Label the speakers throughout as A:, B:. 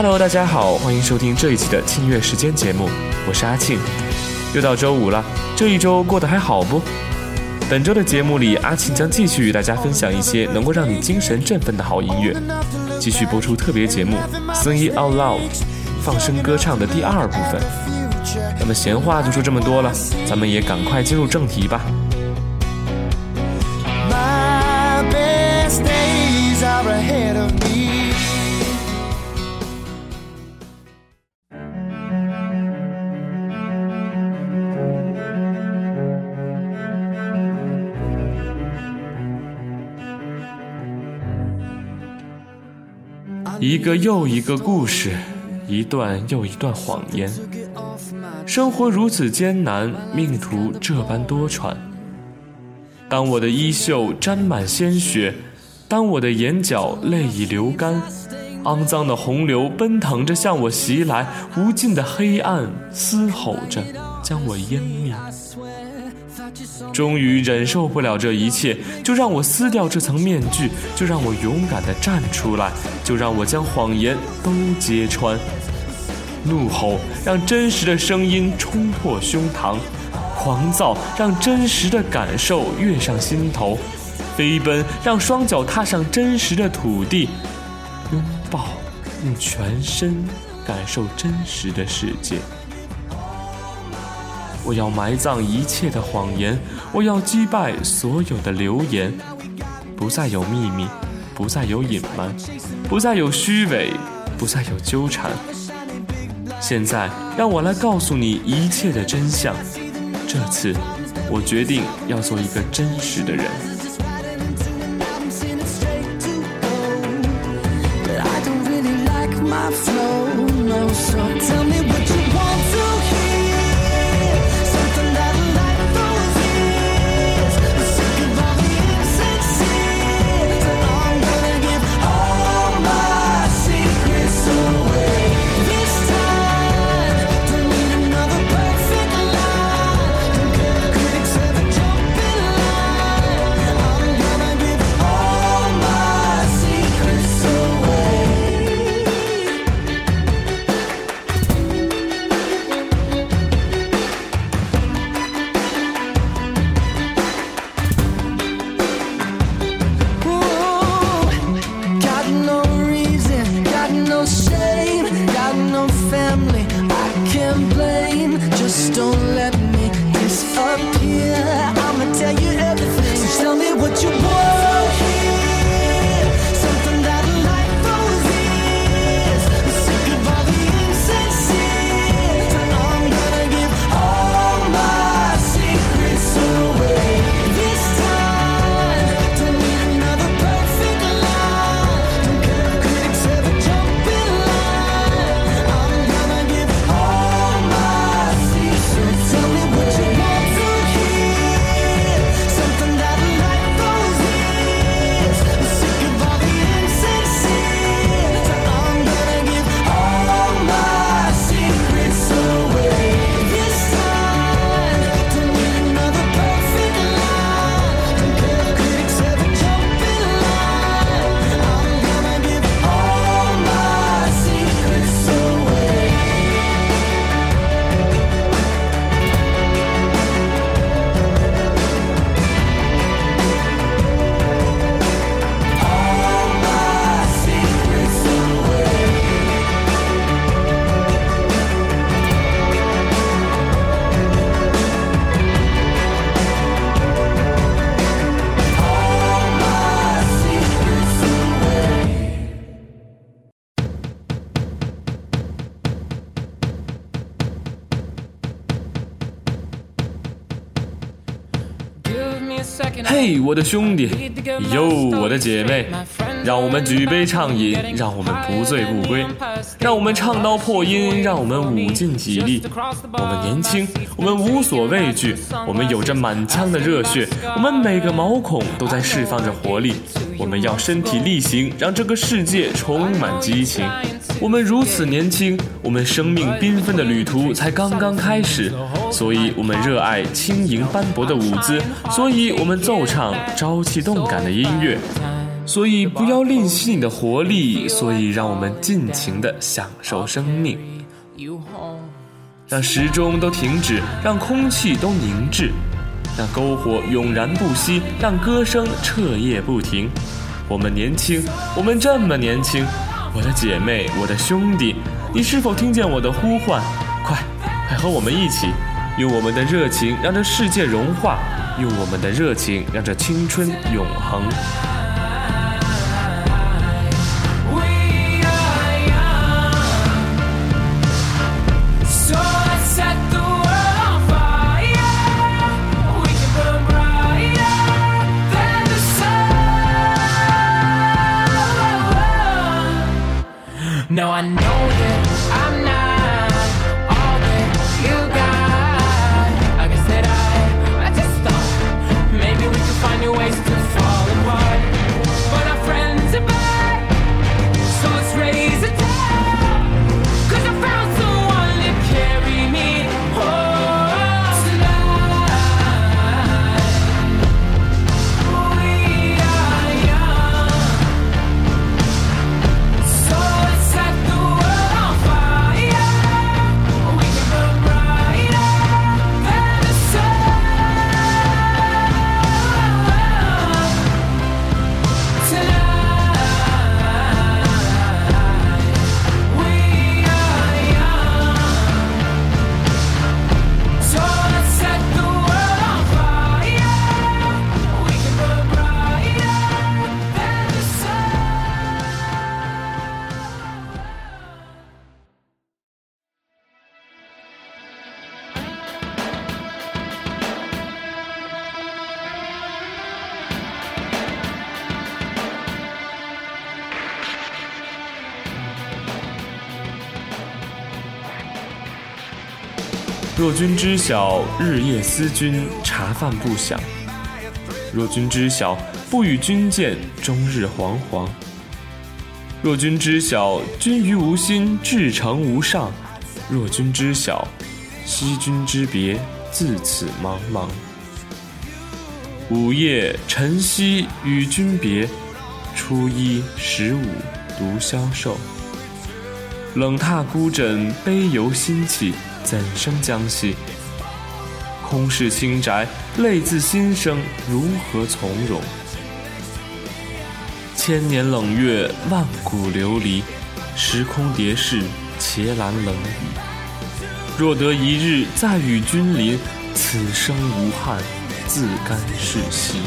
A: Hello，大家好，欢迎收听这一期的庆乐时间节目，我是阿庆。又到周五了，这一周过得还好不？本周的节目里，阿庆将继续与大家分享一些能够让你精神振奋的好音乐，继续播出特别节目《Sing It Out Loud》，放声歌唱的第二部分。那么闲话就说这么多了，咱们也赶快进入正题吧。一个又一个故事，一段又一段谎言。生活如此艰难，命途这般多舛。当我的衣袖沾满鲜血，当我的眼角泪已流干，肮脏的洪流奔腾着向我袭来，无尽的黑暗嘶吼着将我湮灭。终于忍受不了这一切，就让我撕掉这层面具，就让我勇敢地站出来，就让我将谎言都揭穿。怒吼让真实的声音冲破胸膛，狂躁让真实的感受跃上心头，飞奔让双脚踏上真实的土地，拥抱用全身感受真实的世界。我要埋葬一切的谎言，我要击败所有的流言，不再有秘密，不再有隐瞒，不再有虚伪，不再有纠缠。现在，让我来告诉你一切的真相。这次，我决定要做一个真实的人。我的兄弟，哟，我的姐妹，让我们举杯畅饮，让我们不醉不归，让我们唱到破音，让我们舞尽体力。我们年轻，我们无所畏惧，我们有着满腔的热血，我们每个毛孔都在释放着活力。我们要身体力行，让这个世界充满激情。我们如此年轻，我们生命缤纷的旅途才刚刚开始，所以我们热爱轻盈斑驳的舞姿，所以我们奏唱朝气动感的音乐。所以不要吝惜你的活力，所以让我们尽情的享受生命。让时钟都停止，让空气都凝滞，让篝火永燃不息，让歌声彻夜不停。我们年轻，我们这么年轻，我的姐妹，我的兄弟，你是否听见我的呼唤？快，快和我们一起，用我们的热情让这世界融化，用我们的热情让这青春永恒。
B: Now I know that
A: 若君知晓，日夜思君，茶饭不想。若君知晓，不与君见，终日惶惶。若君知晓，君于无心，至诚无上。若君知晓，惜君之别，自此茫茫。午夜晨曦与君别，初一十五独消瘦。冷榻孤枕，悲由心起，怎生将息？空室清宅，泪自心生，如何从容？千年冷月，万古流离，时空叠世，茄兰冷雨。若得一日再与君临，此生无憾，自甘是息。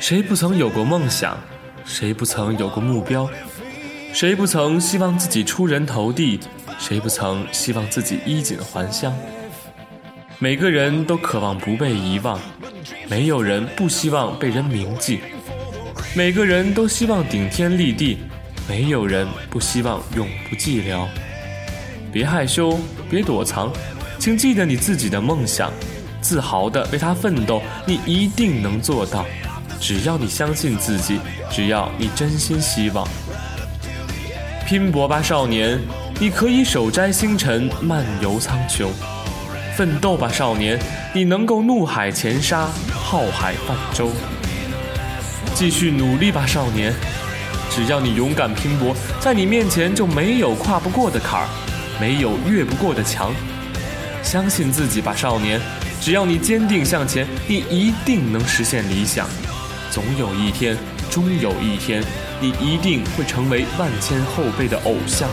A: 谁不曾有过梦想？谁不曾有过目标？谁不曾希望自己出人头地？谁不曾希望自己衣锦还乡？每个人都渴望不被遗忘没有人不希望被人铭记。每个人都希望顶天立地，没有人不希望永不寂寥。别害羞，别躲藏，请记得你自己的梦想，自豪地为它奋斗，你一定能做到。只要你相信自己，只要你真心希望，拼搏吧，少年！你可以手摘星辰，漫游苍穹；奋斗吧，少年！你能够怒海潜沙，浩海泛舟。继续努力吧，少年！只要你勇敢拼搏，在你面前就没有跨不过的坎儿，没有越不过的墙。相信自己吧，少年！只要你坚定向前，你一定能实现理想。总有一天，终有一天，你一定会成为万千后辈的偶像。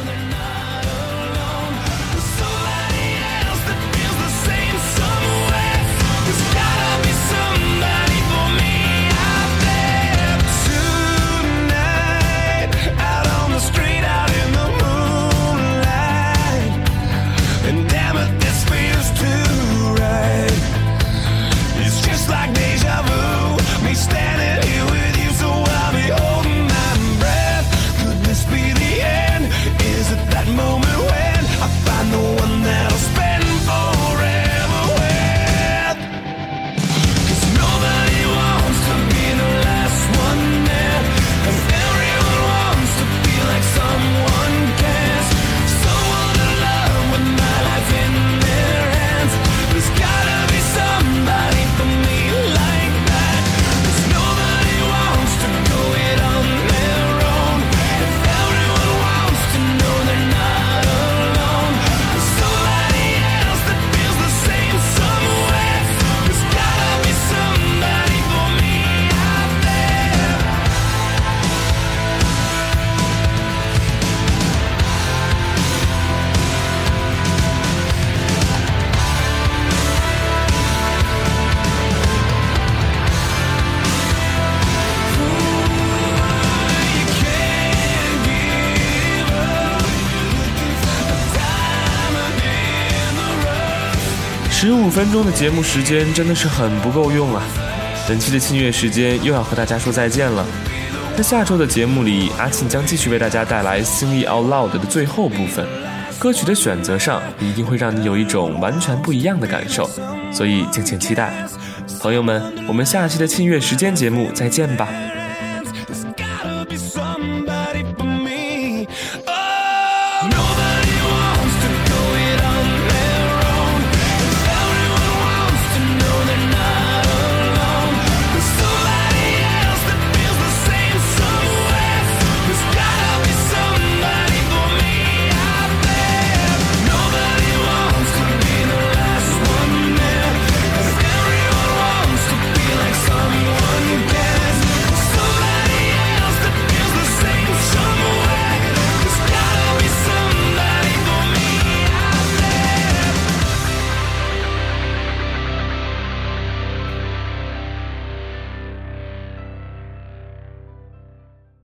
A: 分钟的节目时间真的是很不够用啊！本期的庆月时间又要和大家说再见了。在下周的节目里，阿庆将继续为大家带来《Sing It Out Loud》的最后部分。歌曲的选择上，一定会让你有一种完全不一样的感受，所以敬请期待。朋友们，我们下期的庆月时间节目再见吧。